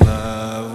love.